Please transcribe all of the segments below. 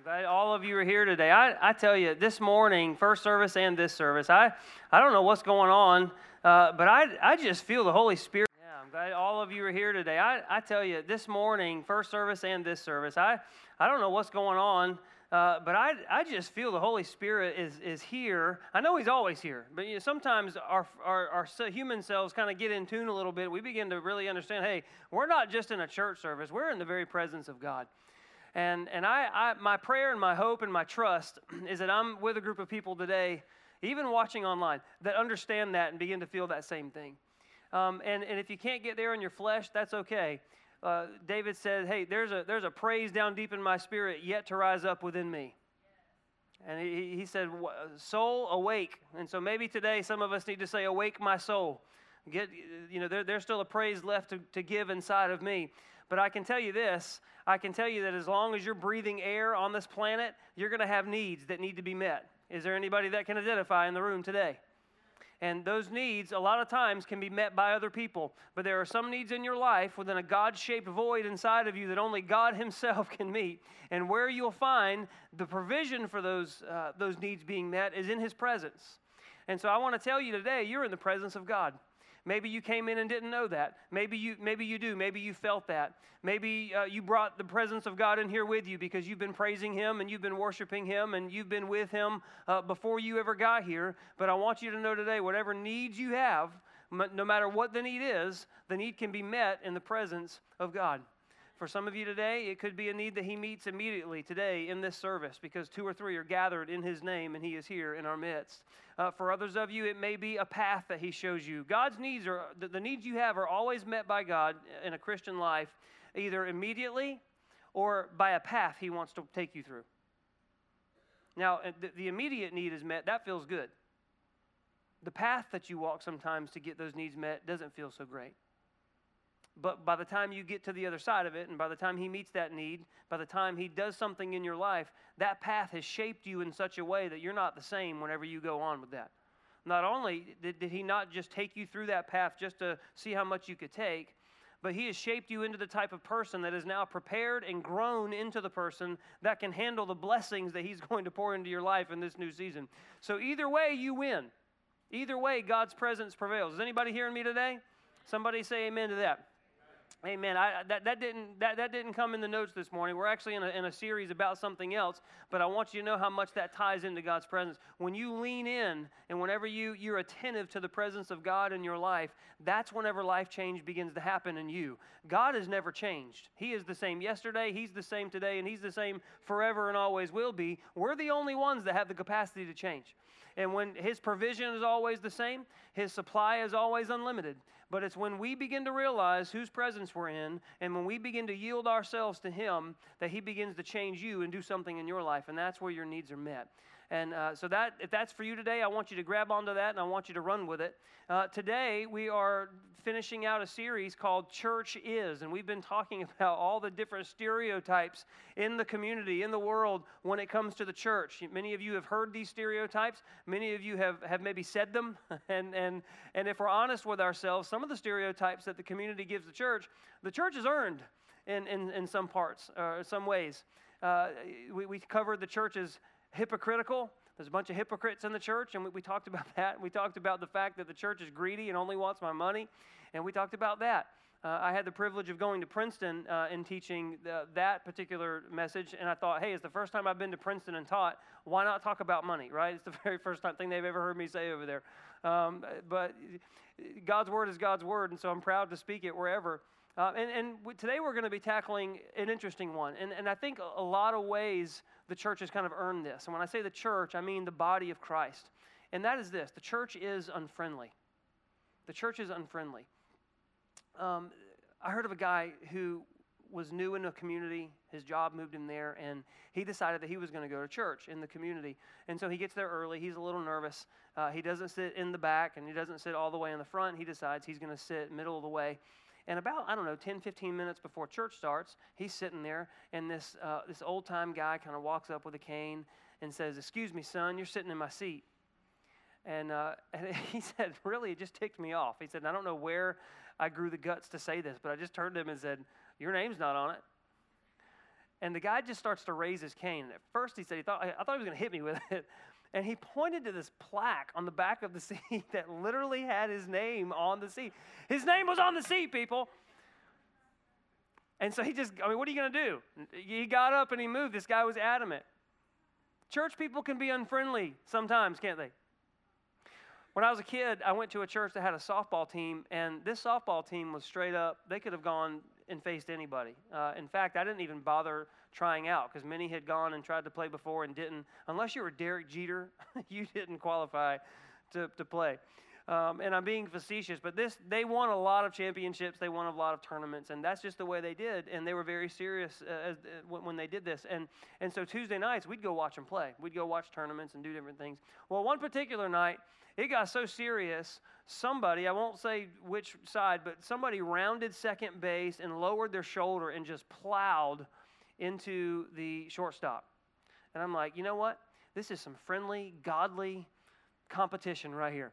I'm glad all of you are here today. I, I tell you, this morning, first service and this service, I, I don't know what's going on, uh, but I, I just feel the Holy Spirit. Yeah, I'm glad all of you are here today. I, I tell you, this morning, first service and this service, I, I don't know what's going on, uh, but I, I just feel the Holy Spirit is, is here. I know He's always here, but you know, sometimes our, our, our human selves kind of get in tune a little bit. We begin to really understand hey, we're not just in a church service, we're in the very presence of God. And, and I, I, my prayer and my hope and my trust is that I'm with a group of people today, even watching online, that understand that and begin to feel that same thing. Um, and, and if you can't get there in your flesh, that's okay. Uh, David said, Hey, there's a, there's a praise down deep in my spirit yet to rise up within me. And he, he said, Soul, awake. And so maybe today some of us need to say, Awake, my soul. Get, you know, there, there's still a praise left to, to give inside of me. But I can tell you this I can tell you that as long as you're breathing air on this planet, you're going to have needs that need to be met. Is there anybody that can identify in the room today? And those needs, a lot of times, can be met by other people. But there are some needs in your life within a God shaped void inside of you that only God Himself can meet. And where you'll find the provision for those, uh, those needs being met is in His presence. And so I want to tell you today, you're in the presence of God. Maybe you came in and didn't know that. Maybe you, maybe you do. Maybe you felt that. Maybe uh, you brought the presence of God in here with you because you've been praising Him and you've been worshiping Him and you've been with Him uh, before you ever got here. But I want you to know today whatever needs you have, no matter what the need is, the need can be met in the presence of God. For some of you today, it could be a need that He meets immediately today in this service because two or three are gathered in His name and He is here in our midst. Uh, for others of you, it may be a path that He shows you. God's needs are, the, the needs you have are always met by God in a Christian life, either immediately or by a path He wants to take you through. Now, uh, the, the immediate need is met, that feels good. The path that you walk sometimes to get those needs met doesn't feel so great. But by the time you get to the other side of it, and by the time He meets that need, by the time He does something in your life, that path has shaped you in such a way that you're not the same whenever you go on with that. Not only did, did He not just take you through that path just to see how much you could take, but He has shaped you into the type of person that is now prepared and grown into the person that can handle the blessings that He's going to pour into your life in this new season. So either way, you win. Either way, God's presence prevails. Is anybody hearing me today? Somebody say amen to that. Amen. I, that, that, didn't, that, that didn't come in the notes this morning. We're actually in a, in a series about something else, but I want you to know how much that ties into God's presence. When you lean in and whenever you, you're attentive to the presence of God in your life, that's whenever life change begins to happen in you. God has never changed. He is the same yesterday, He's the same today, and He's the same forever and always will be. We're the only ones that have the capacity to change. And when His provision is always the same, His supply is always unlimited. But it's when we begin to realize whose presence we're in and when we begin to yield ourselves to Him that He begins to change you and do something in your life. And that's where your needs are met. And uh, so that if that's for you today, I want you to grab onto that and I want you to run with it. Uh, today we are finishing out a series called Church Is, and we've been talking about all the different stereotypes in the community, in the world, when it comes to the church. Many of you have heard these stereotypes. Many of you have, have maybe said them. And, and, and if we're honest with ourselves, some of the stereotypes that the community gives the church, the church has earned in, in, in some parts, or some ways. Uh, we, we covered the church's hypocritical. There's a bunch of hypocrites in the church, and we, we talked about that. We talked about the fact that the church is greedy and only wants my money, and we talked about that. Uh, I had the privilege of going to Princeton uh, and teaching the, that particular message, and I thought, hey, it's the first time I've been to Princeton and taught. Why not talk about money, right? It's the very first time thing they've ever heard me say over there. Um, but God's word is God's word, and so I'm proud to speak it wherever. Uh, and, and today we're going to be tackling an interesting one. And, and I think a lot of ways the church has kind of earned this. And when I say the church, I mean the body of Christ. And that is this the church is unfriendly. The church is unfriendly. Um, I heard of a guy who was new in a community. His job moved him there, and he decided that he was going to go to church in the community. And so he gets there early. He's a little nervous. Uh, he doesn't sit in the back, and he doesn't sit all the way in the front. He decides he's going to sit middle of the way. And about, I don't know, 10, 15 minutes before church starts, he's sitting there, and this, uh, this old time guy kind of walks up with a cane and says, Excuse me, son, you're sitting in my seat. And, uh, and he said, Really, it just ticked me off. He said, I don't know where I grew the guts to say this, but I just turned to him and said, Your name's not on it. And the guy just starts to raise his cane. And at first, he said he thought I thought he was going to hit me with it. And he pointed to this plaque on the back of the seat that literally had his name on the seat. His name was on the seat, people. And so he just, I mean, what are you going to do? He got up and he moved. This guy was adamant. Church people can be unfriendly sometimes, can't they? When I was a kid, I went to a church that had a softball team, and this softball team was straight up, they could have gone and faced anybody. Uh, in fact, I didn't even bother trying out because many had gone and tried to play before and didn't. Unless you were Derek Jeter, you didn't qualify to, to play. Um, and I'm being facetious, but this they won a lot of championships. They won a lot of tournaments, and that's just the way they did. And they were very serious uh, as, uh, when, they did this. And and so Tuesday nights we'd go watch them play. We'd go watch tournaments and do different things. Well, one particular night it got so serious. Somebody I won't say which side, but somebody rounded second base and lowered their shoulder and just plowed into the shortstop. And I'm like, you know what? This is some friendly, godly competition right here.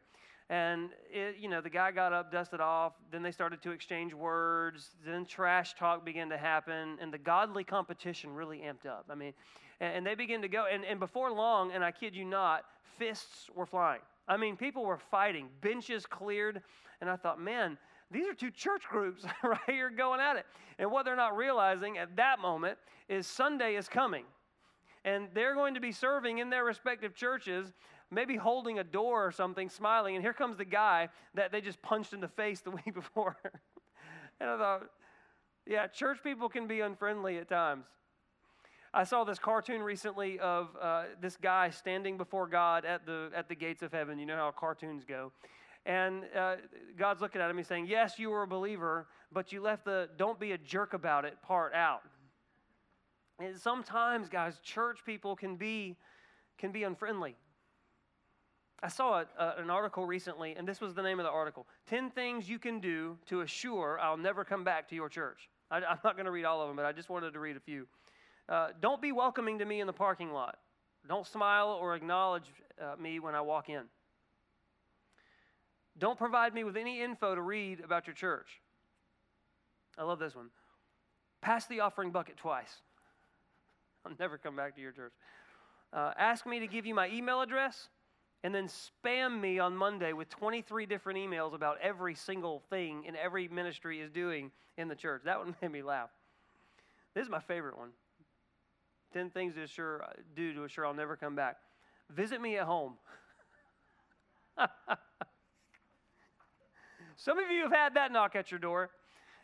And it, you know, the guy got up, dusted off. Then they started to exchange words. Then trash talk began to happen, and the godly competition really amped up. I mean, and, and they began to go. And, and before long, and I kid you not, fists were flying. I mean, people were fighting, benches cleared, and I thought, man, these are two church groups right here going at it. And what they're not realizing at that moment is Sunday is coming. And they're going to be serving in their respective churches maybe holding a door or something, smiling, and here comes the guy that they just punched in the face the week before. and I thought, yeah, church people can be unfriendly at times. I saw this cartoon recently of uh, this guy standing before God at the, at the gates of heaven. You know how cartoons go. And uh, God's looking at him, he's saying, Yes, you were a believer, but you left the don't be a jerk about it part out. And sometimes, guys, church people can be, can be unfriendly. I saw a, a, an article recently, and this was the name of the article 10 Things You Can Do to Assure I'll Never Come Back to Your Church. I, am not going to read all of them, but I just wanted to read a few. Uh, don't be welcoming to me in the parking lot. Don't smile or acknowledge uh, me when I walk in. Don't provide me with any info to read about your church. I love this one. Pass the offering bucket twice. I'll never come back to your church. Uh, ask me to give you my email address and then spam me on Monday with 23 different emails about every single thing and every ministry is doing in the church. That one made me laugh. This is my favorite one 10 things to assure, do to assure I'll never come back. Visit me at home. Some of you have had that knock at your door.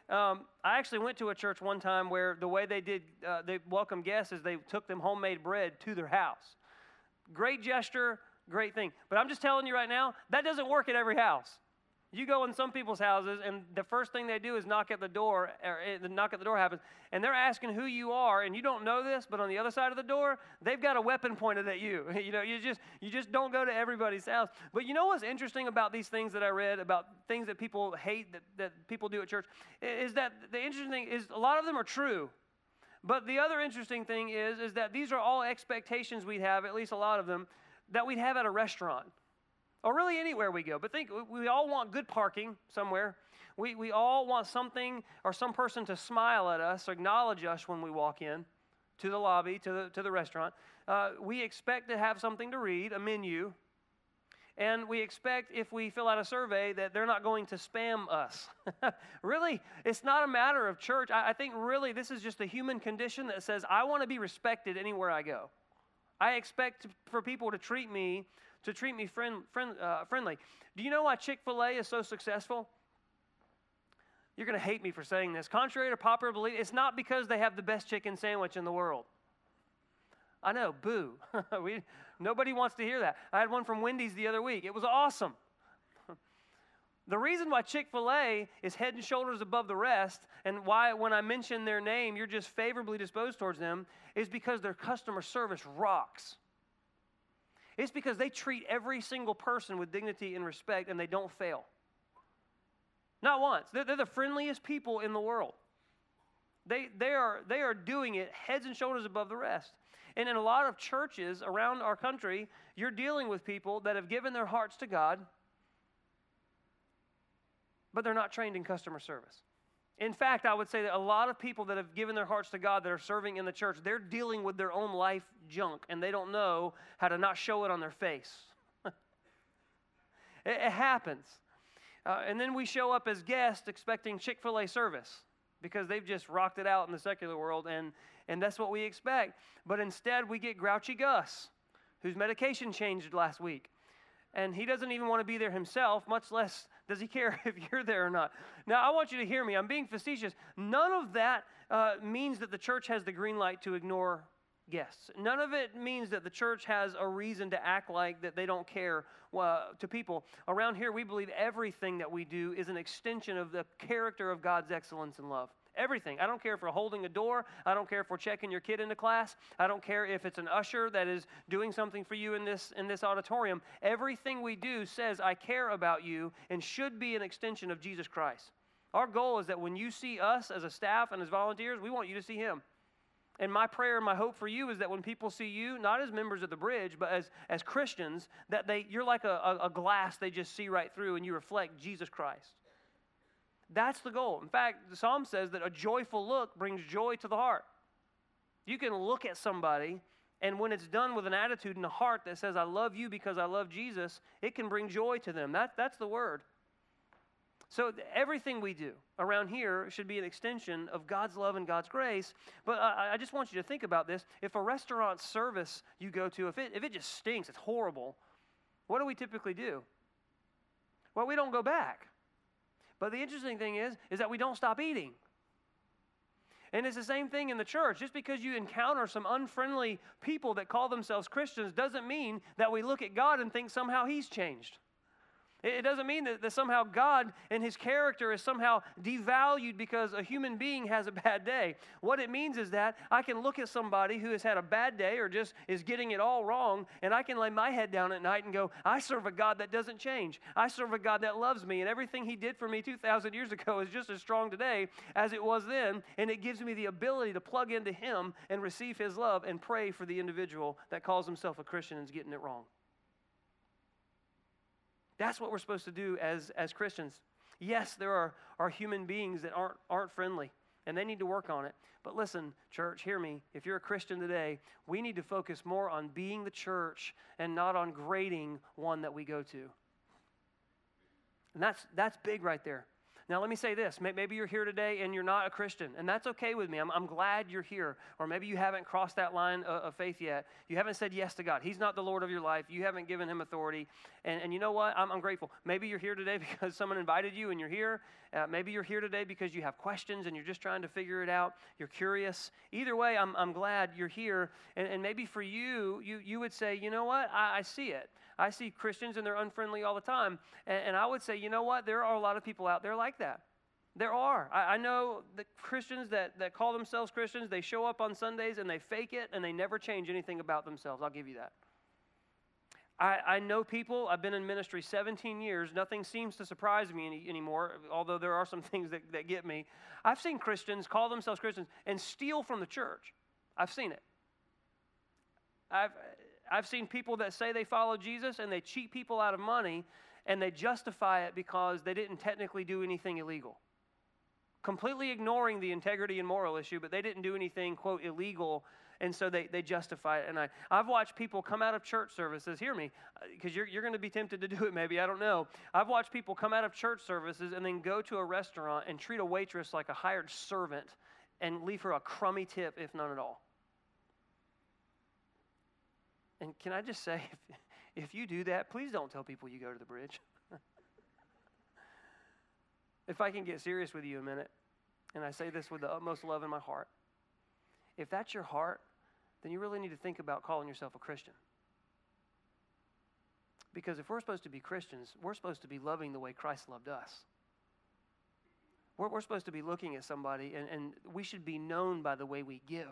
Um, I actually went to a church one time where the way they did, uh, they welcome guests is they took them homemade bread to their house. Great gesture, great thing. But I'm just telling you right now, that doesn't work at every house. You go in some people's houses, and the first thing they do is knock at the door, or eh, the knock at the door happens, and they're asking who you are, and you don't know this, but on the other side of the door, they've got a weapon pointed at you. you know, you just you just don't go to everybody's house. But you know what's interesting about these things that I read about things that people hate that, that people do at church is that the interesting thing is a lot of them are true. But the other interesting thing is, is that these are all expectations we'd have, at least a lot of them, that we'd have at a restaurant or really anywhere we go. But think, we all want good parking somewhere. We, we all want something or some person to smile at us, acknowledge us when we walk in to the lobby, to the, to the restaurant. Uh, we expect to have something to read, a menu. And we expect if we fill out a survey that they're not going to spam us. really, it's not a matter of church. I, I think really this is just a human condition that says, I want to be respected anywhere I go. I expect for people to treat me to treat me friend, friend, uh, friendly. Do you know why Chick fil A is so successful? You're going to hate me for saying this. Contrary to popular belief, it's not because they have the best chicken sandwich in the world. I know, boo. we, nobody wants to hear that. I had one from Wendy's the other week. It was awesome. The reason why Chick fil A is head and shoulders above the rest, and why when I mention their name, you're just favorably disposed towards them, is because their customer service rocks. It's because they treat every single person with dignity and respect and they don't fail. Not once. They're, they're the friendliest people in the world. They, they, are, they are doing it heads and shoulders above the rest. And in a lot of churches around our country, you're dealing with people that have given their hearts to God, but they're not trained in customer service. In fact, I would say that a lot of people that have given their hearts to God that are serving in the church, they're dealing with their own life junk and they don't know how to not show it on their face. it, it, happens. Uh, and then we show up as guests expecting Chick fil A service because they've just rocked it out in the secular world and, and that's what we expect. But instead, we get grouchy Gus, whose medication changed last week and he doesn't even want to be there himself, much less does he care if you're there or not. Now, I want you to hear me. I'm being facetious. None of that uh, means that the church has the green light to ignore guests. None of it means that the church has a reason to act like that they don't care uh, to people. Around here, we believe everything that we do is an extension of the character of God's excellence and love. Everything. I don't care if we're holding a door. I don't care if we're checking your kid into class. I don't care if it's an usher that is doing something for you in this, in this auditorium. Everything we do says, I care about you and should be an extension of Jesus Christ. Our goal is that when you see us as a staff and as volunteers, we want you to see Him. And my prayer and my hope for you is that when people see you, not as members of the bridge, but as, as Christians, that they, you're like a, a, a glass they just see right through and you reflect Jesus Christ. That's the goal. In fact, the psalm says that a joyful look brings joy to the heart. You can look at somebody, and when it's done with an attitude and a heart that says, I love you because I love Jesus, it can bring joy to them. That, that's the word. So everything we do around here should be an extension of God's love and God's grace. But I, I, just want you to think about this. If a restaurant service you go to, if it, if it just stinks, it's horrible, what do we typically do? Well, we don't go back. But the interesting thing is, is that we don't stop eating. And it's the same thing in the church. Just because you encounter some unfriendly people that call themselves Christians doesn't mean that we look at God and think somehow He's changed. It doesn't mean that, that somehow God and his character is somehow devalued because a human being has a bad day. What it means is that I can look at somebody who has had a bad day or just is getting it all wrong, and I can lay my head down at night and go, I serve a God that doesn't change. I serve a God that loves me, and everything he did for me 2,000 years ago is just as strong today as it was then, and it gives me the ability to plug into him and receive his love and pray for the individual that calls himself a Christian and is getting it wrong. That's what we're supposed to do as, as Christians. Yes, there are, are human beings that aren't, aren't friendly, and they need to work on it. But listen, church, hear me. If you're a Christian today, we need to focus more on being the church and not on grading one that we go to. And that's, that's big right there. Now, let me say this. Maybe you're here today and you're not a Christian, and that's okay with me. I'm, I'm glad you're here. Or maybe you haven't crossed that line of, of, faith yet. You haven't said yes to God. He's not the Lord of your life. You haven't given him authority. And, and you know what? I'm, I'm grateful. Maybe you're here today because someone invited you and you're here. Uh, maybe you're here today because you have questions and you're just trying to figure it out. You're curious. Either way, I'm, I'm glad you're here. And, and maybe for you, you, you would say, you know what? I, I see it. I see Christians and they're unfriendly all the time. And, and, I would say, you know what? There are a lot of people out there like that. There are. I, I know the Christians that, that call themselves Christians, they show up on Sundays and they fake it and they never change anything about themselves. I'll give you that. I, I know people, I've been in ministry 17 years. Nothing seems to surprise me any, anymore, although there are some things that, that get me. I've seen Christians call themselves Christians and steal from the church. I've seen it. I've, I've seen people that say they follow Jesus and they cheat people out of money and they justify it because they didn't technically do anything illegal. Completely ignoring the integrity and moral issue, but they didn't do anything, quote, illegal, and so they, they justify it. And I, I've watched people come out of church services, hear me, because uh, you're, you're going to be tempted to do it maybe, I don't know. I've watched people come out of church services and then go to a restaurant and treat a waitress like a hired servant and leave her a crummy tip, if none at all. And can I just say, if, if you do that, please don't tell people you go to the bridge. if I can get serious with you a minute, and I say this with the utmost love in my heart, if that's your heart, then you really need to think about calling yourself a Christian. Because if we're supposed to be Christians, we're supposed to be loving the way Christ loved us. We're, we're supposed to be looking at somebody, and, and we should be known by the way we give.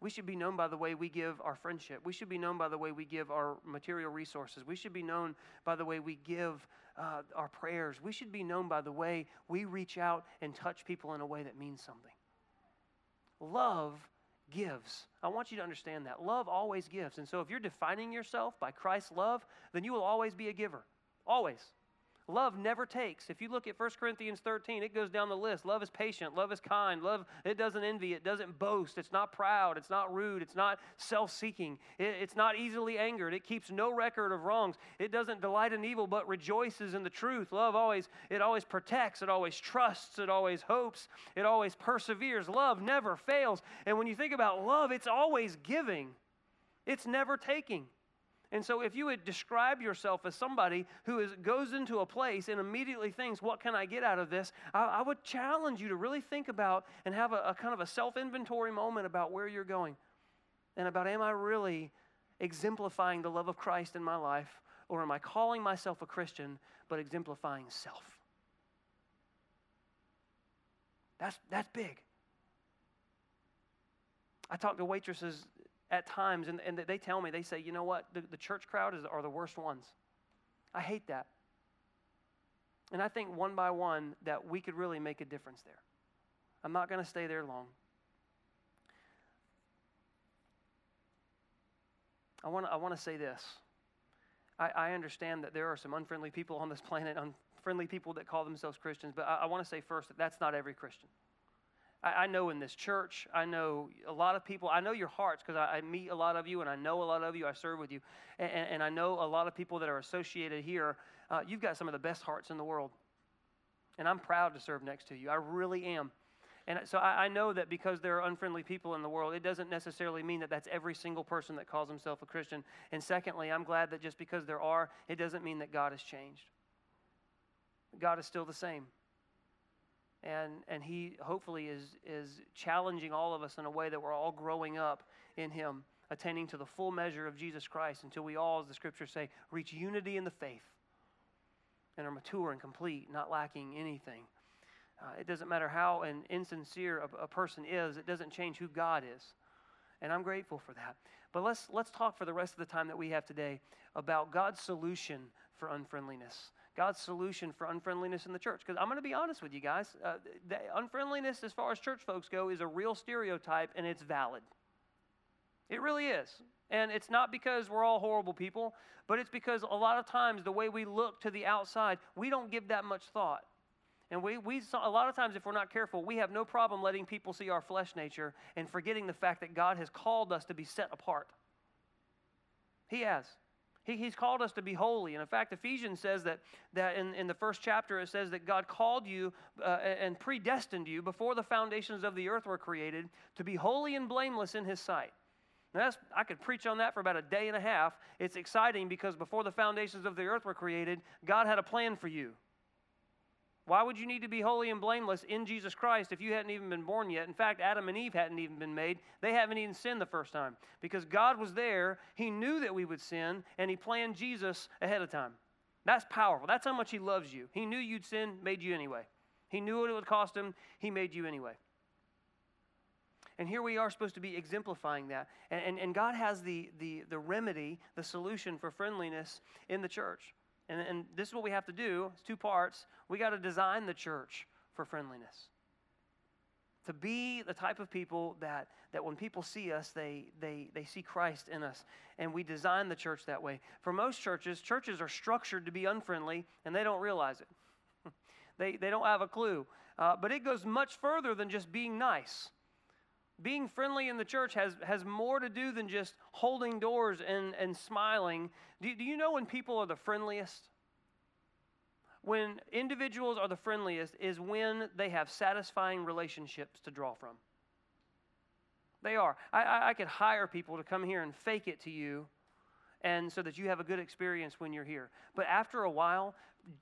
We should be known by the way we give our friendship. We should be known by the way we give our material resources. We should be known by the way we give uh, our prayers. We should be known by the way we reach out and touch people in a way that means something. Love gives. I want you to understand that. Love always gives. And so if you're defining yourself by Christ's love, then you will always be a giver. Always. Love never takes. If you look at 1 Corinthians 13, it goes down the list. Love is patient, love is kind, love it doesn't envy, it doesn't boast, it's not proud, it's not rude, it's not self-seeking, it, it's not easily angered, it keeps no record of wrongs. It doesn't delight in evil but rejoices in the truth. Love always it always protects, it always trusts, it always hopes, it always perseveres. Love never fails. And when you think about love, it's always giving. It's never taking. And so, if you would describe yourself as somebody who is, goes into a place and immediately thinks, What can I get out of this? I, I would challenge you to really think about and have a, a kind of a self inventory moment about where you're going and about, Am I really exemplifying the love of Christ in my life? Or am I calling myself a Christian but exemplifying self? That's, that's big. I talk to waitresses at times, and, and they tell me, they say, you know what, the, the church crowd is, are the worst ones. I hate that. And I think one by one that we could really make a difference there. I'm not going to stay there long. I want to I wanna say this. I, I understand that there are some unfriendly people on this planet, unfriendly people that call themselves Christians, but I, I want to say first that that's not every Christian. I, I know in this church, I know a lot of people, I know your hearts because I, I, meet a lot of you and I know a lot of you, I serve with you. And, and I know a lot of people that are associated here. Uh, you've got some of the best hearts in the world. And I'm proud to serve next to you. I really am. And so I, I know that because there are unfriendly people in the world, it doesn't necessarily mean that that's every single person that calls himself a Christian. And secondly, I'm glad that just because there are, it doesn't mean that God has changed. God is still the same and and he hopefully is is challenging all of us in a way that we're all growing up in him attaining to the full measure of Jesus Christ until we all as the scriptures say reach unity in the faith and are mature and complete not lacking anything. Uh, it doesn't matter how an insincere a, a person is it doesn't change who God is. And I'm grateful for that. But let's let's talk for the rest of the time that we have today about God's solution for unfriendliness God's solution for unfriendliness in the church. Because I'm going to be honest with you guys, uh, unfriendliness, as far as church folks go, is a real stereotype and it's valid. It really is. And it's not because we're all horrible people, but it's because a lot of times the way we look to the outside, we don't give that much thought. And we, we a lot of times, if we're not careful, we have no problem letting people see our flesh nature and forgetting the fact that God has called us to be set apart. He has. He, he's called us to be holy. And in fact, Ephesians says that, that in, in the first chapter, it says that God called you uh, and predestined you before the foundations of the earth were created to be holy and blameless in His sight. Now I could preach on that for about a day and a half. It's exciting because before the foundations of the earth were created, God had a plan for you. Why would you need to be holy and blameless in Jesus Christ if you hadn't even been born yet? In fact, Adam and Eve hadn't even been made. They haven't even sinned the first time because God was there. He knew that we would sin, and He planned Jesus ahead of time. That's powerful. That's how much He loves you. He knew you'd sin, made you anyway. He knew what it would cost Him, He made you anyway. And here we are supposed to be exemplifying that. And, and, and God has the, the, the remedy, the solution for friendliness in the church. And, and this is what we have to do. It's two parts. We got to design the church for friendliness. To be the type of people that, that when people see us, they, they, they see Christ in us. And we design the church that way. For most churches, churches are structured to be unfriendly, and they don't realize it. they, they don't have a clue. Uh, but it goes much further than just being nice being friendly in the church has, has more to do than just holding doors and, and smiling. Do, do you know when people are the friendliest? When individuals are the friendliest is when they have satisfying relationships to draw from. They are. I, I, I could hire people to come here and fake it to you and so that you have a good experience when you're here. But after a while,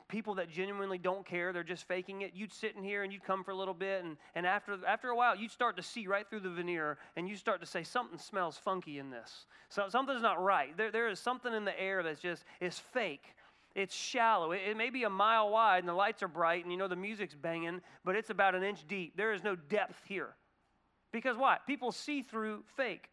people that genuinely don't care, they're just faking it. You'd sit in here and you'd come for a little bit, and, and after, after a while, you'd start to see right through the veneer, and you start to say, something smells funky in this. So, something's not right. There, there is something in the air that's just, is fake. It's shallow. It, it may be a mile wide, and the lights are bright, and you know the music's banging, but it's about an inch deep. There is no depth here. Because why? People see through fake.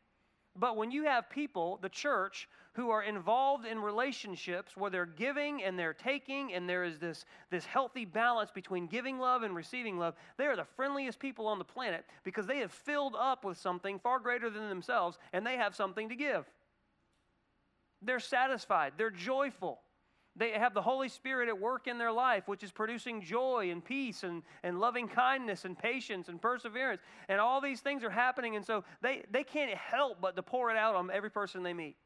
But when you have people, the church, who are involved in relationships where they're giving and they're taking, and there is this, this healthy balance between giving love and receiving love, they are the friendliest people on the planet because they have filled up with something far greater than themselves and they have something to give. They're satisfied, they're joyful. They have the Holy Spirit at work in their life, which is producing joy and peace and, and loving kindness and patience and perseverance. And all these things are happening. And so they, they can't help but to pour it out on every person they meet.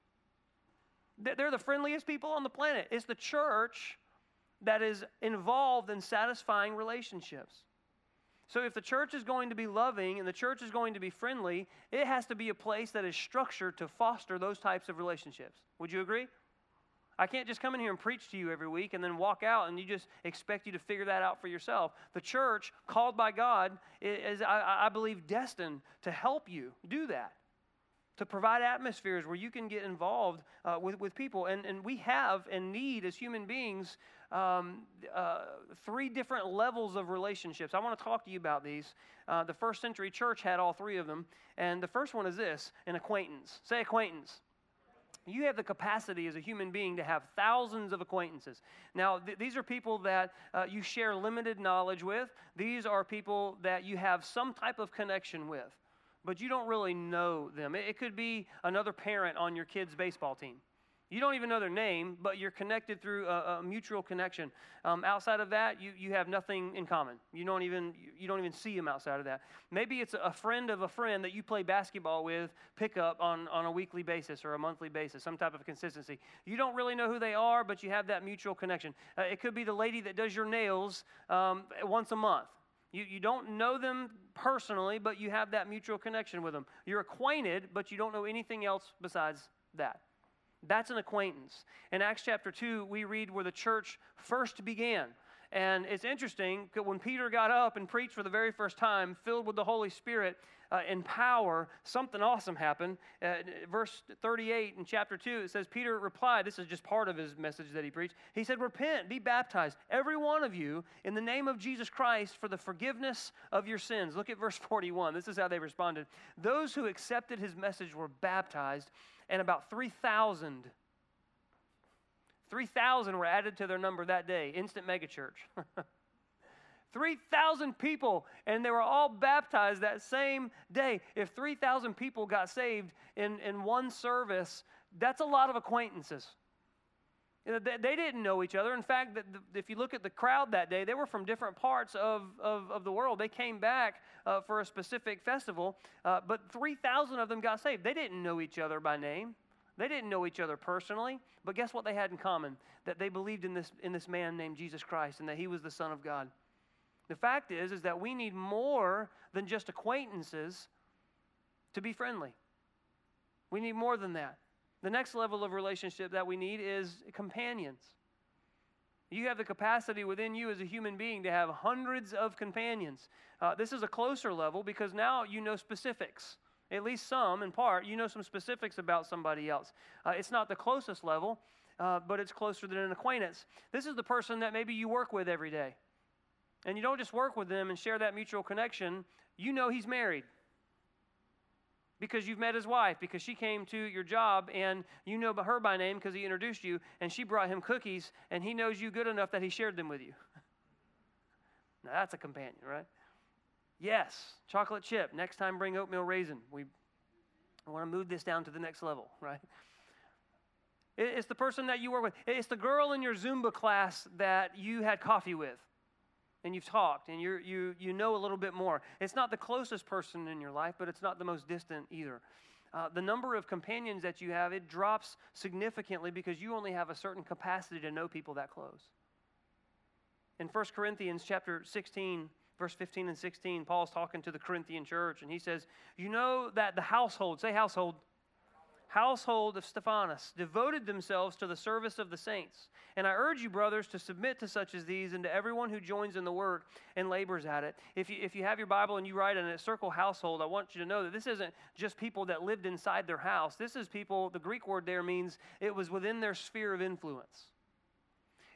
They're the friendliest people on the planet. It's the church that is involved in satisfying relationships. So, if the church is going to be loving and the church is going to be friendly, it has to be a place that is structured to foster those types of relationships. Would you agree? I can't just come in here and preach to you every week and then walk out and you just expect you to figure that out for yourself. The church, called by God, is, I, believe, destined to help you do that to provide atmospheres where you can get involved uh, with, with people. And, and we have and need, as human beings, um, uh, three different levels of relationships. I want to talk to you about these. Uh, the first century church had all three of them. And the first one is this an acquaintance. Say acquaintance. You have the capacity as a human being to have thousands of acquaintances. Now, th- these are people that uh, you share limited knowledge with. These are people that you have some type of connection with but you don't really know them. It could be another parent on your kid's baseball team. You don't even know their name, but you're connected through a, a mutual connection. Um, outside of that, you, you have nothing in common. You don't even you don't even see them outside of that. Maybe it's a friend of a friend that you play basketball with, pick up on, on a weekly basis or a monthly basis, some type of consistency. You don't really know who they are, but you have that mutual connection. Uh, it could be the lady that does your nails um, once a month. You, you don't know them personally, but you have that mutual connection with them. You're acquainted, but you don't know anything else besides that. That's an acquaintance. In Acts chapter 2, we read where the church first began. And it's interesting that when Peter got up and preached for the very first time, filled with the Holy Spirit uh, and power, something awesome happened. Uh, verse 38 in chapter 2, it says, Peter replied, this is just part of his message that he preached. He said, Repent, be baptized, every one of you, in the name of Jesus Christ for the forgiveness of your sins. Look at verse 41. This is how they responded. Those who accepted his message were baptized, and about 3,000 3,000 were added to their number that day, instant megachurch. 3,000 people, and they were all baptized that same day. If 3,000 people got saved in, in one service, that's a lot of acquaintances. They didn't know each other. In fact, if you look at the crowd that day, they were from different parts of, of, of the world. They came back uh, for a specific festival, uh, but 3,000 of them got saved. They didn't know each other by name. They didn't know each other personally, but guess what they had in common? That they believed in this, in this man named Jesus Christ and that he was the Son of God. The fact is, is that we need more than just acquaintances to be friendly. We need more than that. The next level of relationship that we need is companions. You have the capacity within you as a human being to have hundreds of companions. Uh, this is a closer level because now you know specifics at least some in part, you know some specifics about somebody else. Uh, it's not the closest level, uh, but it's closer than an acquaintance. This is the person that maybe you work with every day. And you don't just work with them and share that mutual connection, you know he's married. Because you've met his wife, because she came to your job and you know her by name because he introduced you, and she brought him cookies, and he knows you good enough that he shared them with you. now that's a companion, right? Yes, chocolate chip. Next time, bring oatmeal raisin. We want to move this down to the next level, right? It's the person that you work with. It's the girl in your Zumba class that you had coffee with and you've talked and you you, you know a little bit more. It's not the closest person in your life, but it's not the most distant either. Uh, the number of companions that you have, it drops significantly because you only have a certain capacity to know people that close. In 1 Corinthians chapter 16, verse 15 and 16, Paul's talking to the Corinthian church, and he says, You know that the household, say household, household of Stephanas devoted themselves to the service of the saints. And I urge you, brothers, to submit to such as these and to everyone who joins in the work and labors at it. If you, if you have your Bible and you write in a circle household, I want you to know that this isn't just people that lived inside their house. This is people, the Greek word there means it was within their sphere of influence.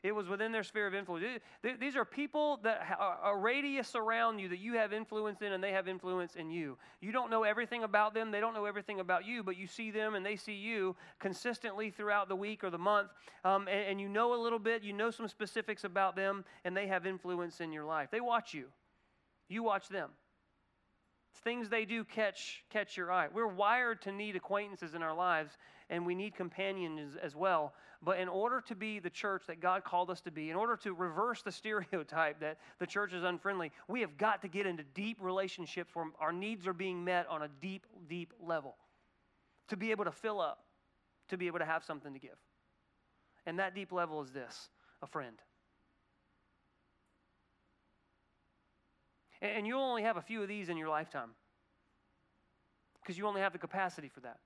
It was within their sphere of influence. These are people that a radius around you that you have influence in and they have influence in you. You don't know everything about them, they don't know everything about you, but you see them and they see you consistently throughout the week or the month. Um, and, and you know a little bit, you know some specifics about them, and they have influence in your life. They watch you, you watch them. Things they do catch, catch your eye. We're wired to need acquaintances in our lives, and we need companions as well. But in order to be the church that God called us to be, in order to reverse the stereotype that the church is unfriendly, we have got to get into deep relationships where our needs are being met on a deep, deep level to be able to fill up, to be able to have something to give. And that deep level is this a friend. And you'll only have a few of these in your lifetime because you only have the capacity for that.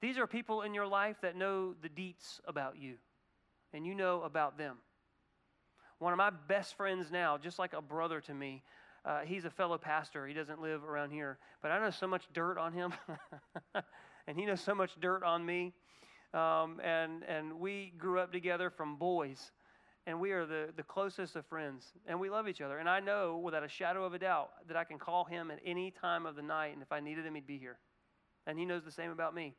These are people in your life that know the deets about you, and you know about them. One of my best friends now, just like a brother to me, uh, he's a fellow pastor. He doesn't live around here, but I know so much dirt on him, and he knows so much dirt on me. Um, and, and we grew up together from boys and we are the, the closest of friends, and we love each other. And I know without a shadow of a doubt that I can call him at any time of the night, and if I needed him, he'd be here. And he knows the same about me.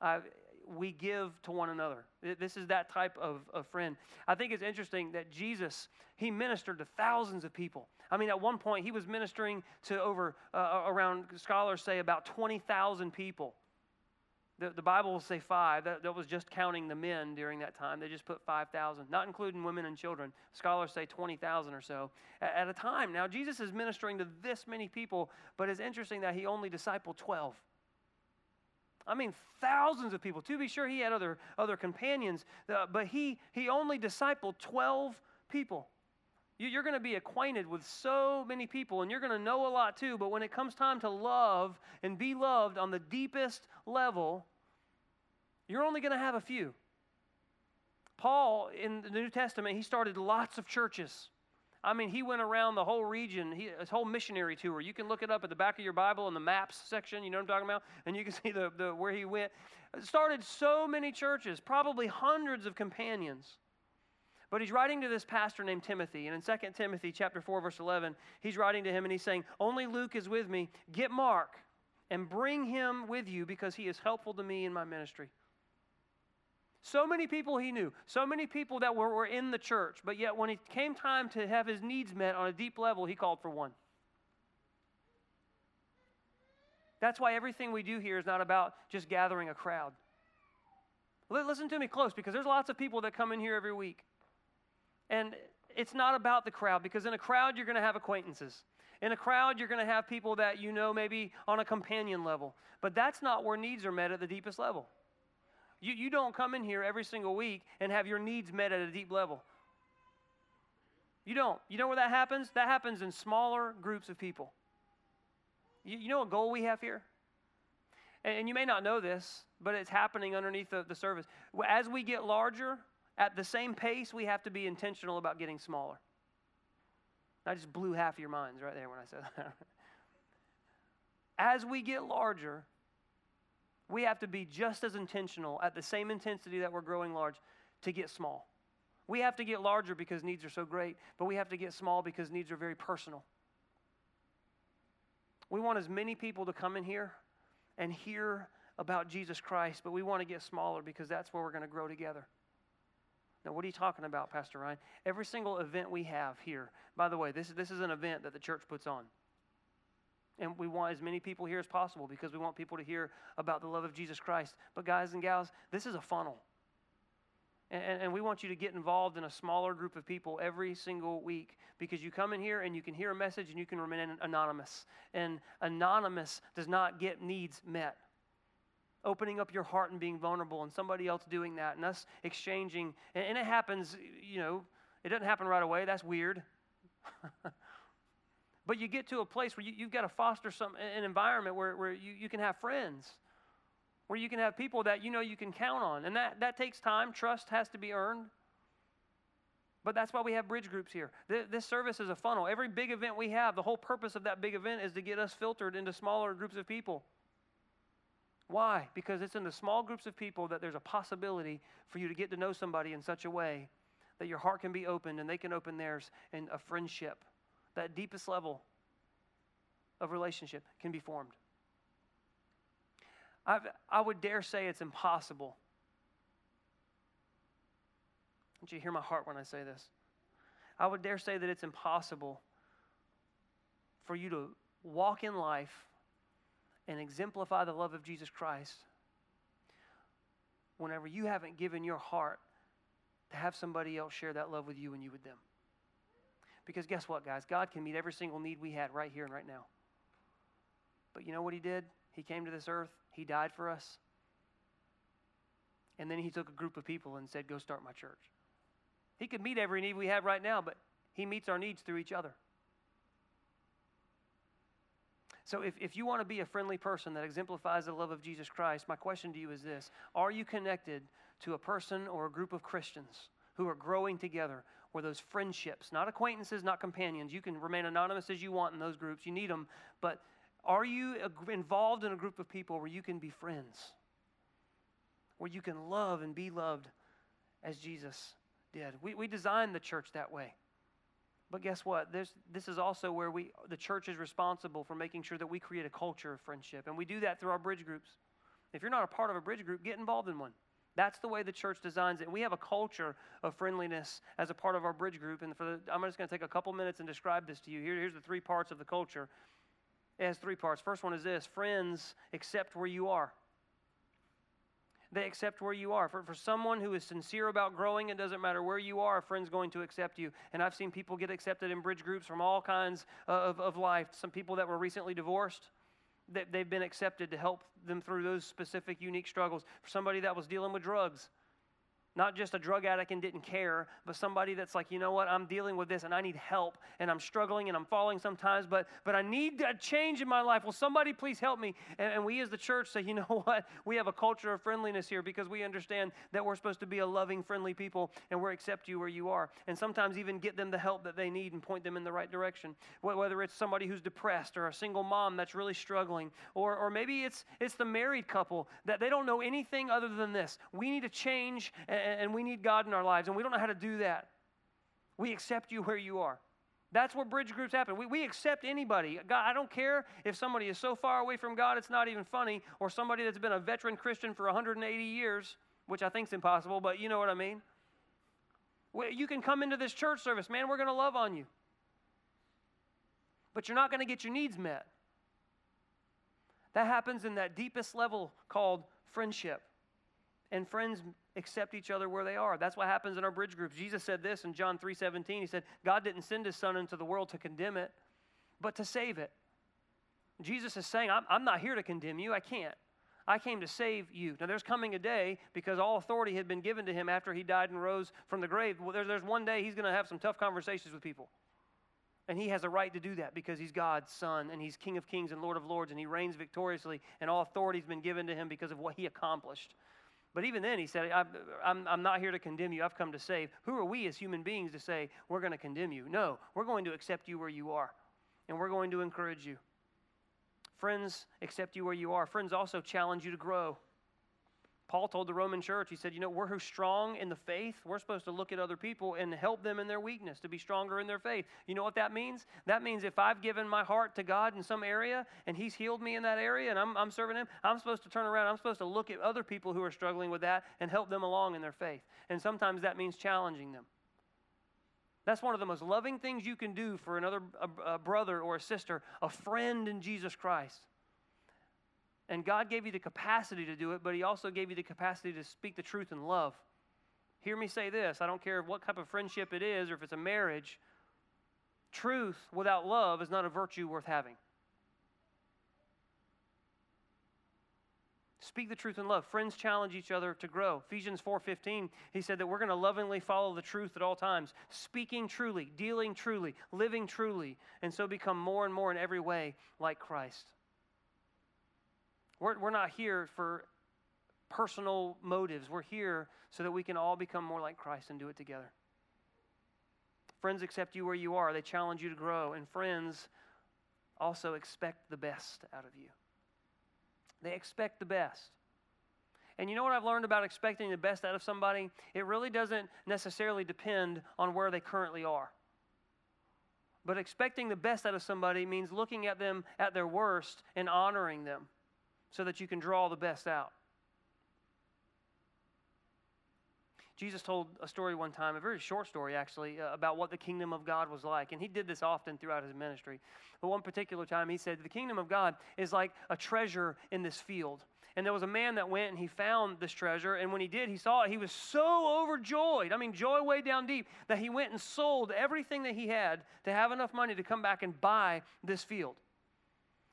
I, we give to one another. This is that type of, of friend. I think it's interesting that Jesus, he ministered to thousands of people. I mean, at one point, he was ministering to over, uh, around, scholars say, about 20,000 people. The, the Bible will say five. That, that was just counting the men during that time. They just put 5,000, not including women and children. Scholars say 20,000 or so at, at a time. Now, Jesus is ministering to this many people, but it's interesting that he only discipled 12. I mean, thousands of people. To be sure, he had other, other companions, uh, but he, he only discipled 12 people. You're going to be acquainted with so many people and you're going to know a lot too, but when it comes time to love and be loved on the deepest level, you're only going to have a few. Paul, in the New Testament, he started lots of churches. I mean, he went around the whole region, he, his whole missionary tour. You can look it up at the back of your Bible in the maps section, you know what I'm talking about? And you can see the, the, where he went. Started so many churches, probably hundreds of companions. But he's writing to this pastor named Timothy. And in 2 Timothy chapter 4, verse 11, he's writing to him and he's saying, Only Luke is with me. Get Mark and bring him with you because he is helpful to me in my ministry. So many people he knew, so many people that were, were in the church, but yet when it came time to have his needs met on a deep level, he called for one. That's why everything we do here is not about just gathering a crowd. Listen to me close because there's lots of people that come in here every week. And it's not about the crowd because in a crowd, you're going to have acquaintances. In a crowd, you're going to have people that you know maybe on a companion level. But that's not where needs are met at the deepest level. You, you don't come in here every single week and have your needs met at a deep level. You don't. You know where that happens? That happens in smaller groups of people. You, you know what goal we have here? And, and, you may not know this, but it's happening underneath the, the service. As we get larger, at the same pace, we have to be intentional about getting smaller. I just blew half of your minds right there when I said that. As we get larger, we have to be just as intentional at the same intensity that we're growing large to get small. We have to get larger because needs are so great, but we have to get small because needs are very personal. We want as many people to come in here and hear about Jesus Christ, but we want to get smaller because that's where we're going to grow together. Now, what are you talking about, Pastor Ryan? Every single event we have here, by the way, this, this is an event that the church puts on. And we want as many people here as possible because we want people to hear about the love of Jesus Christ. But, guys and gals, this is a funnel. And, and, we want you to get involved in a smaller group of people every single week because you come in here and you can hear a message and you can remain anonymous. And anonymous does not get needs met opening up your heart and being vulnerable and somebody else doing that and us exchanging and, and it happens you know it doesn't happen right away that's weird but you get to a place where you, you've got to foster some an environment where, where you, you can have friends where you can have people that you know you can count on and that, that takes time trust has to be earned but that's why we have bridge groups here. This service is a funnel. Every big event we have, the whole purpose of that big event is to get us filtered into smaller groups of people. Why? Because it's in the small groups of people that there's a possibility for you to get to know somebody in such a way that your heart can be opened and they can open theirs and a friendship, that deepest level of relationship can be formed. I've, I would dare say it's impossible. Don't you hear my heart when I say this? I would dare say that it's impossible for you to walk in life and exemplify the love of Jesus Christ whenever you haven't given your heart to have somebody else share that love with you and you with them. Because guess what, guys? God can meet every single need we had right here and right now. But you know what He did? He came to this earth, He died for us. And then He took a group of people and said, Go start my church. He could meet every need we have right now, but He meets our needs through each other. So, if, if you want to be a friendly person that exemplifies the love of Jesus Christ, my question to you is this Are you connected to a person or a group of Christians who are growing together, where those friendships, not acquaintances, not companions, you can remain anonymous as you want in those groups, you need them, but are you involved in a group of people where you can be friends? Where you can love and be loved as Jesus did? We, we designed the church that way. But guess what? There's, this is also where we, the church is responsible for making sure that we create a culture of friendship. And we do that through our bridge groups. If you're not a part of a bridge group, get involved in one. That's the way the church designs it. We have a culture of friendliness as a part of our bridge group. And for the, I'm just going to take a couple minutes and describe this to you. Here, here's the three parts of the culture. It has three parts. First one is this friends accept where you are they accept where you are. For, for someone who is sincere about growing, it doesn't matter where you are, a friend's going to accept you. And I've seen people get accepted in bridge groups from all kinds uh, of, of life. Some people that were recently divorced, that they've been accepted to help them through those specific, unique struggles. For somebody that was dealing with drugs, not just a drug addict and didn't care, but somebody that's like, you know what, I'm dealing with this and I need help and I'm struggling and I'm falling sometimes, but but I need a change in my life. Will somebody please help me? And, and we as the church say, you know what, we have a culture of friendliness here because we understand that we're supposed to be a loving, friendly people and we accept you where you are. And sometimes even get them the help that they need and point them in the right direction. Whether it's somebody who's depressed or a single mom that's really struggling, or, or maybe it's it's the married couple that they don't know anything other than this. We need to change and, and we need God in our lives, and we don't know how to do that. We accept you where you are. That's where bridge groups happen. We, we accept anybody. God, I don't care if somebody is so far away from God it's not even funny, or somebody that's been a veteran Christian for 180 years, which I think is impossible, but you know what I mean. You can come into this church service, man, we're going to love on you. But you're not going to get your needs met. That happens in that deepest level called friendship. And friends accept each other where they are. That's what happens in our bridge groups. Jesus said this in John 3:17. He said, "God didn't send his son into the world to condemn it, but to save it." Jesus is saying, I'm, I'm not here to condemn you. I can't. I came to save you. Now, there's coming a day because all authority had been given to him after he died and rose from the grave. Well, there's, there's one day he's going to have some tough conversations with people. And he has a right to do that because he's God's son and he's King of kings and Lord of lords and he reigns victoriously and all authority has been given to him because of what he accomplished. But even then, he said, I'm, I'm not here to condemn you. I've come to save. Who are we as human beings to say, we're going to condemn you? No, we're going to accept you where you are, and we're going to encourage you. Friends accept you where you are. Friends also challenge you to grow. Paul told the Roman church, he said, You know, we're strong in the faith. We're supposed to look at other people and help them in their weakness to be stronger in their faith. You know what that means? That means if I've given my heart to God in some area and He's healed me in that area and I'm, I'm serving Him, I'm supposed to turn around. I'm supposed to look at other people who are struggling with that and help them along in their faith. And sometimes that means challenging them. That's one of the most loving things you can do for another a, a brother or a sister, a friend in Jesus Christ. And God gave you the capacity to do it, but He also gave you the capacity to speak the truth in love. Hear me say this I don't care what type of friendship it is or if it's a marriage, truth without love is not a virtue worth having. Speak the truth in love. Friends challenge each other to grow. Ephesians 4:15, he said that we're going to lovingly follow the truth at all times, speaking truly, dealing truly, living truly, and so become more and more in every way like Christ. We're, we're not here for personal motives. We're here so that we can all become more like Christ and do it together. Friends accept you where you are, they challenge you to grow, and friends also expect the best out of you. They expect the best. And you know what I've learned about expecting the best out of somebody? It really doesn't necessarily depend on where they currently are. But expecting the best out of somebody means looking at them at their worst and honoring them so that you can draw the best out. Jesus told a story one time, a very short story actually, uh, about what the kingdom of God was like. And he did this often throughout his ministry. But one particular time he said, The kingdom of God is like a treasure in this field. And there was a man that went and he found this treasure. And when he did, he saw it. He was so overjoyed. I mean, joy way down deep that he went and sold everything that he had to have enough money to come back and buy this field.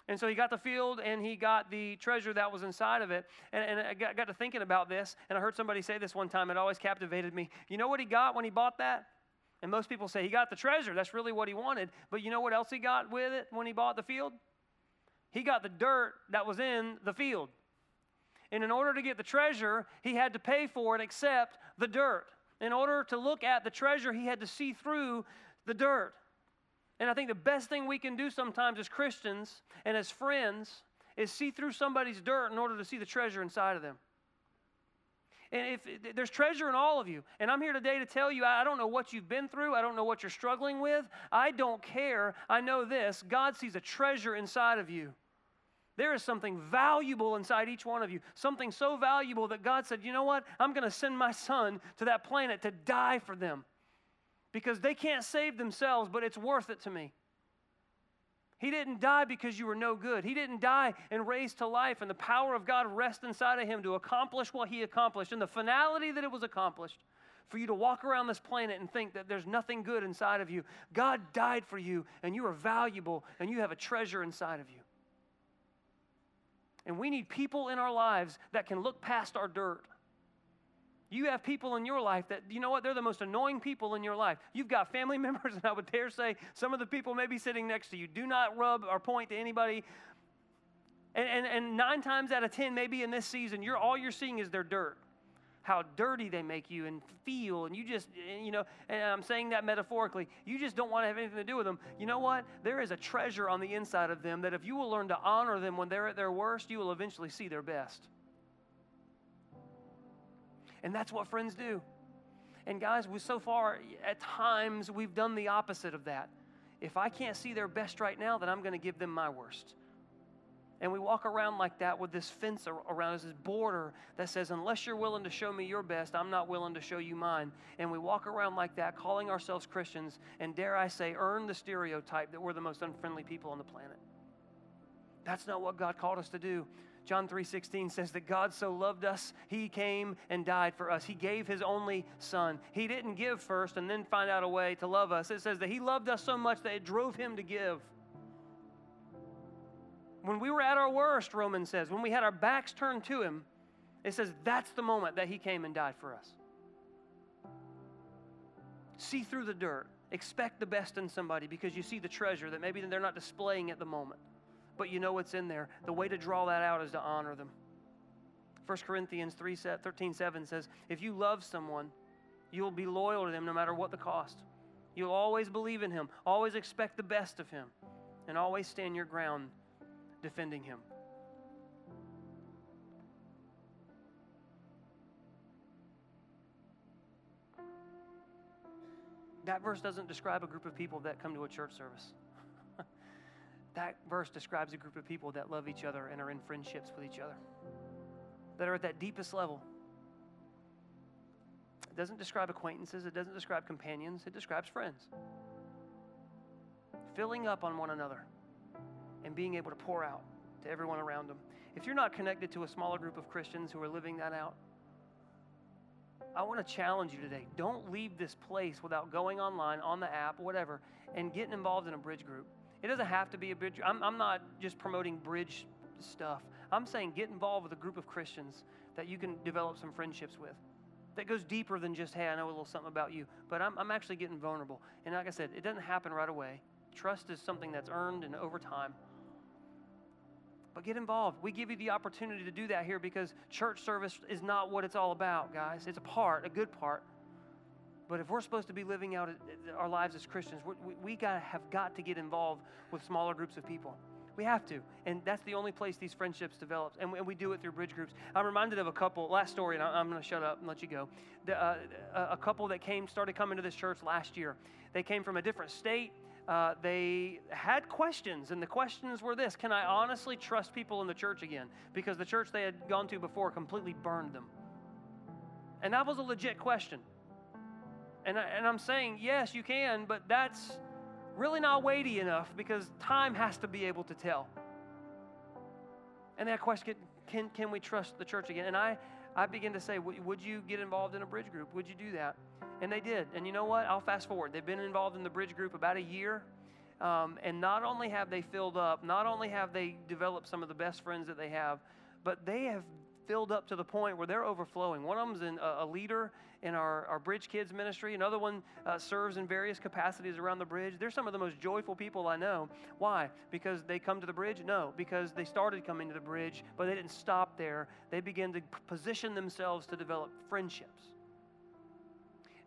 And so he got the field and he got the treasure that was inside of it. And, and I got, got to thinking about this, and I heard somebody say this one time. It always captivated me. You know what he got when he bought that? And most people say he got the treasure. That's really what he wanted. But you know what else he got with it when he bought the field? He got the dirt that was in the field. And in order to get the treasure, he had to pay for it except the dirt. In order to look at the treasure, he had to see through the dirt. And I think the best thing we can do sometimes as Christians and as friends is see through somebody's dirt in order to see the treasure inside of them. And if there's treasure in all of you, and I'm here today to tell you, I don't know what you've been through, I don't know what you're struggling with, I don't care. I know this God sees a treasure inside of you. There is something valuable inside each one of you, something so valuable that God said, you know what? I'm going to send my son to that planet to die for them because they can't save themselves, but it's worth it to me. He didn't die because you were no good. He didn't die and raised to life, and the power of God rests inside of him to accomplish what he accomplished. And the finality that it was accomplished, for you to walk around this planet and think that there's nothing good inside of you. God died for you, and you are valuable, and you have a treasure inside of you. And we need people in our lives that can look past our dirt. You have people in your life that, you know what, they're the most annoying people in your life. You've got family members, and I would dare say some of the people may be sitting next to you do not rub or point to anybody. And, and, and nine times out of ten, maybe in this season, you're, all you're seeing is their dirt how dirty they make you and feel. And you just, you know, and I'm saying that metaphorically, you just don't want to have anything to do with them. You know what? There is a treasure on the inside of them that if you will learn to honor them when they're at their worst, you will eventually see their best. And that's what friends do. And guys, we so far, at times, we've done the opposite of that. If I can't see their best right now, then I'm going to give them my worst. And we walk around like that with this fence around us, this border that says, unless you're willing to show me your best, I'm not willing to show you mine. And we walk around like that, calling ourselves Christians, and dare I say, earn the stereotype that we're the most unfriendly people on the planet. That's not what God called us to do. John 3:16 says that God so loved us, he came and died for us. He gave his only son. He didn't give first and then find out a way to love us. It says that he loved us so much that it drove him to give. When we were at our worst, Romans says, when we had our backs turned to Him, it says that's the moment that He came and died for us. See through the dirt. Expect the best in somebody because you see the treasure that maybe they're not displaying at the moment, but you know what's in there. The way to draw that out is to honor them. 1 Corinthians 3, 13, 7 says, If you love someone, you'll be loyal to them no matter what the cost. You'll always believe in him, always expect the best of him, and always stand your ground defending him. That verse doesn't describe a group of people that come to a church service. That verse describes a group of people that love each other and are in friendships with each other, that are at that deepest level. It doesn't describe acquaintances, it doesn't describe companions, it describes friends. Filling up on one another and being able to pour out to everyone around them. If you're not connected to a smaller group of Christians who are living that out, I want to challenge you today. Don't leave this place without going online, on the app, whatever, and getting involved in a bridge group. It doesn't have to be a bridge. I'm, I'm not just promoting bridge stuff. I'm saying get involved with a group of Christians that you can develop some friendships with. That goes deeper than just, hey, I know a little something about you. But I'm, I'm actually getting vulnerable. And like I said, it doesn't happen right away. Trust is something that's earned and over time. But get involved. We give you the opportunity to do that here because church service is not what it's all about, guys. It's a part, a good part. But if we're supposed to be living out our lives as Christians, we, we got have got to get involved with smaller groups of people. We have to. And that's the only place these friendships develop. And we, and we do it through bridge groups. I'm reminded of a couple, last story, and I'm going to shut up and let you go. The, uh, a couple that came, started coming to this church last year. They came from a different state uh, they had questions, and the questions were this Can I honestly trust people in the church again? Because the church they had gone to before completely burned them. And that was a legit question. And, I, and I'm saying, yes, you can, but that's really not weighty enough because time has to be able to tell. And that question can, can we trust the church again? And I, I begin to say, would you get involved in a bridge group? Would you do that? And they did. And you know what? I'll fast forward. They've been involved in the bridge group about a year. Um, and not only have they filled up, not only have they developed some of the best friends that they have, but they have filled up to the point where they're overflowing. One of them's in, a, a leader in our, our Bridge Kids ministry. Another one uh, serves in various capacities around the bridge. They're some of the most joyful people I know. Why? Because they come to the bridge? No, because they started coming to the bridge, but they didn't stop there. They began to position themselves to develop friendships.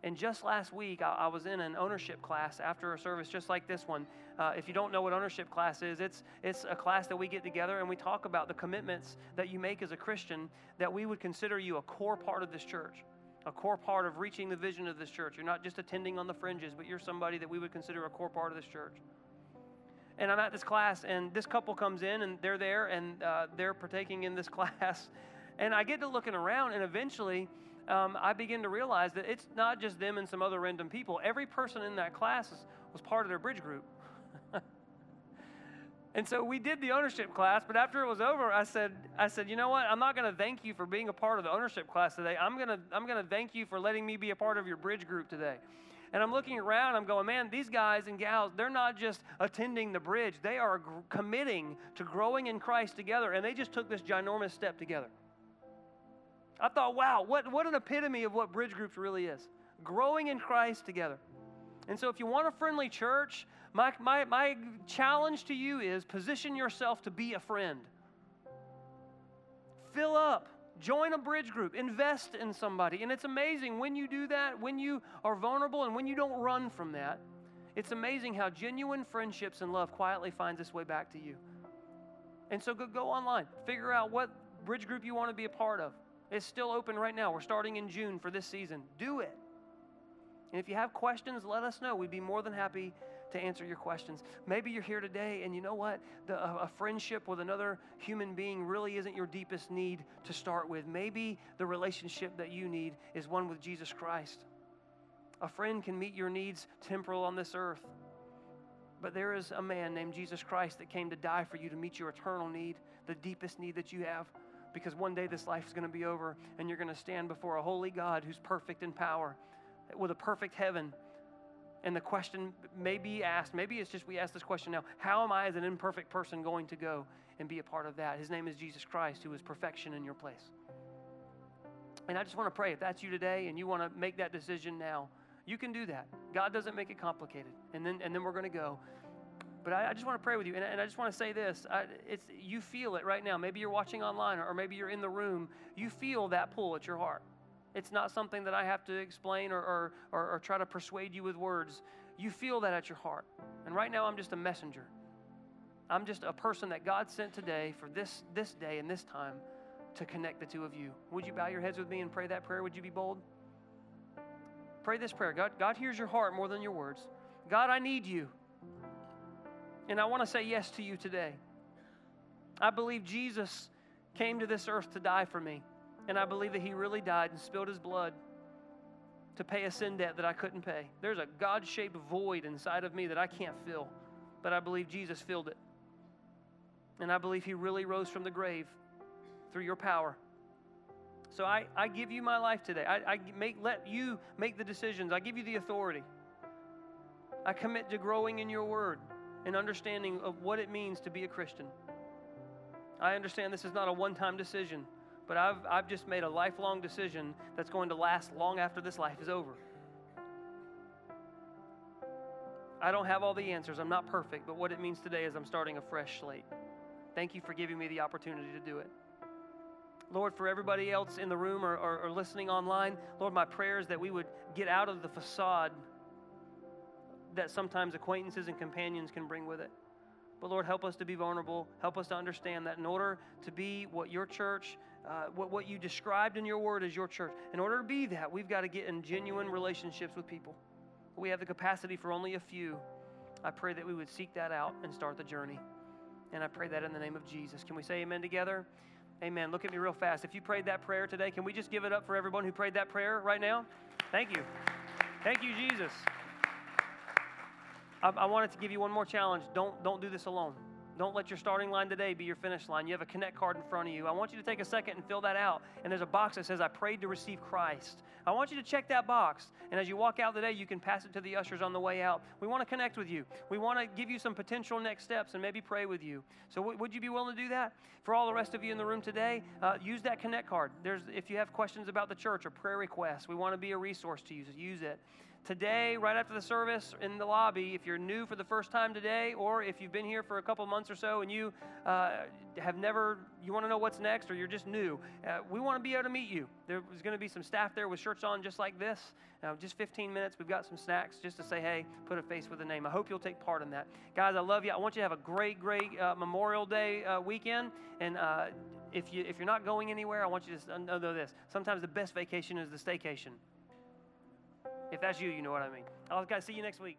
And just last week, I, I, was in an ownership class after a service just like this one. Uh, if you don't know what ownership class is, it's, it's a class that we get together and we talk about the commitments that you make as a Christian that we would consider you a core part of this church, a core part of reaching the vision of this church. You're not just attending on the fringes, but you're somebody that we would consider a core part of this church. And I'm at this class, and this couple comes in, and they're there, and uh, they're partaking in this class. And I get to looking around, and eventually, um, I begin to realize that it's not just them and some other random people. Every person in that class was part of their bridge group. and so we did the ownership class, but after it was over, I said, I said, you know what? I'm not going to thank you for being a part of the ownership class today. I'm going to I'm going to thank you for letting me be a part of your bridge group today. And I'm looking around, I'm going, man, these guys and gals, they're not just attending the bridge, they are committing to growing in Christ together, and they just took this ginormous step together. I thought, wow, what, what an epitome of what bridge groups really is growing in Christ together. And so, if you want a friendly church, my, my, my challenge to you is position yourself to be a friend. Fill up, join a bridge group, invest in somebody. And it's amazing when you do that, when you are vulnerable, and when you don't run from that. It's amazing how genuine friendships and love quietly finds its way back to you. And so go, go online, figure out what bridge group you want to be a part of. It's still open right now. We're starting in June for this season. Do it. And if you have questions, let us know. We'd be more than happy to answer your questions. Maybe you're here today and you know what? The, a, a, friendship with another human being really isn't your deepest need to start with. Maybe the relationship that you need is one with Jesus Christ. A friend can meet your needs temporal on this earth. But there is a man named Jesus Christ that came to die for you to meet your eternal need, the deepest need that you have because one day this life is going to be over and you're going to stand before a holy God who's perfect in power with a perfect heaven. And the question may be asked, maybe it's just we ask this question now how am I, as an imperfect person, going to go and be a part of that? His name is Jesus Christ, who is perfection in your place. And I just want to pray if that's you today and you want to make that decision now, you can do that. God doesn't make it complicated. And then, and then we're going to go. But I, I, just want to pray with you. And, and I just want to say this. I, it's, you feel it right now. Maybe you're watching online or, or maybe you're in the room. You feel that pull at your heart. It's not something that I have to explain or, or, or, or try to persuade you with words. You feel that at your heart. And right now, I'm just a messenger. I'm just a person that God sent today for this, this day and this time to connect the two of you. Would you bow your heads with me and pray that prayer? Would you be bold? Pray this prayer God, God hears your heart more than your words. God, I need you. And I want to say yes to you today. I believe Jesus came to this earth to die for me. And I believe that he really died and spilled his blood to pay a sin debt that I couldn't pay. There's a God shaped void inside of me that I can't fill, but I believe Jesus filled it. And I believe he really rose from the grave through your power. So I, I give you my life today. I, I make, let you make the decisions. I give you the authority. I commit to growing in your word and understanding of what it means to be a Christian. I understand this is not a one time decision, but I've, I've just made a lifelong decision that's going to last long after this life is over. I don't have all the answers. I'm not perfect, but what it means today is I'm starting a fresh slate. Thank you for giving me the opportunity to do it. Lord, for everybody else in the room or, or, or listening online, Lord, my prayer is that we would get out of the facade that sometimes acquaintances and companions can bring with it. But Lord, help us to be vulnerable. Help us to understand that in order to be what your church, uh, what, what you described in your word as your church, in order to be that, we've got to get in genuine relationships with people. We have the capacity for only a few. I pray that we would seek that out and start the journey. And I pray that in the name of Jesus. Can we say amen together? Amen. Look at me real fast. If you prayed that prayer today, can we just give it up for everyone who prayed that prayer right now? Thank you. Thank you, Jesus. I, I wanted to give you one more challenge. Don't, don't do this alone. Don't let your starting line today be your finish line. You have a connect card in front of you. I want you to take a second and fill that out. And there's a box that says, I prayed to receive Christ. I want you to check that box. And as you walk out today, you can pass it to the ushers on the way out. We want to connect with you. We want to give you some potential next steps and maybe pray with you. So, w- would you be willing to do that? For all the rest of you in the room today, uh, use that connect card. There's, if you have questions about the church or prayer requests, we want to be a resource to you. So use it today, right after the service in the lobby, if you're new for the first time today, or if you've been here for a couple months or so and you uh, have never, you want to know what's next, or you're just new, uh, we want to be able to meet you. There's going to be some staff there with shirts on just like this. Uh, just 15 minutes. We've got some snacks just to say, hey, put a face with a name. I hope you'll take part in that. Guys, I love you. I want you to have a great, great uh, Memorial Day uh, weekend. And uh, if, you, if you're not going anywhere, I want you to know this. Sometimes the best vacation is the staycation. If that's you, you know what I mean. I'll guys see you next week.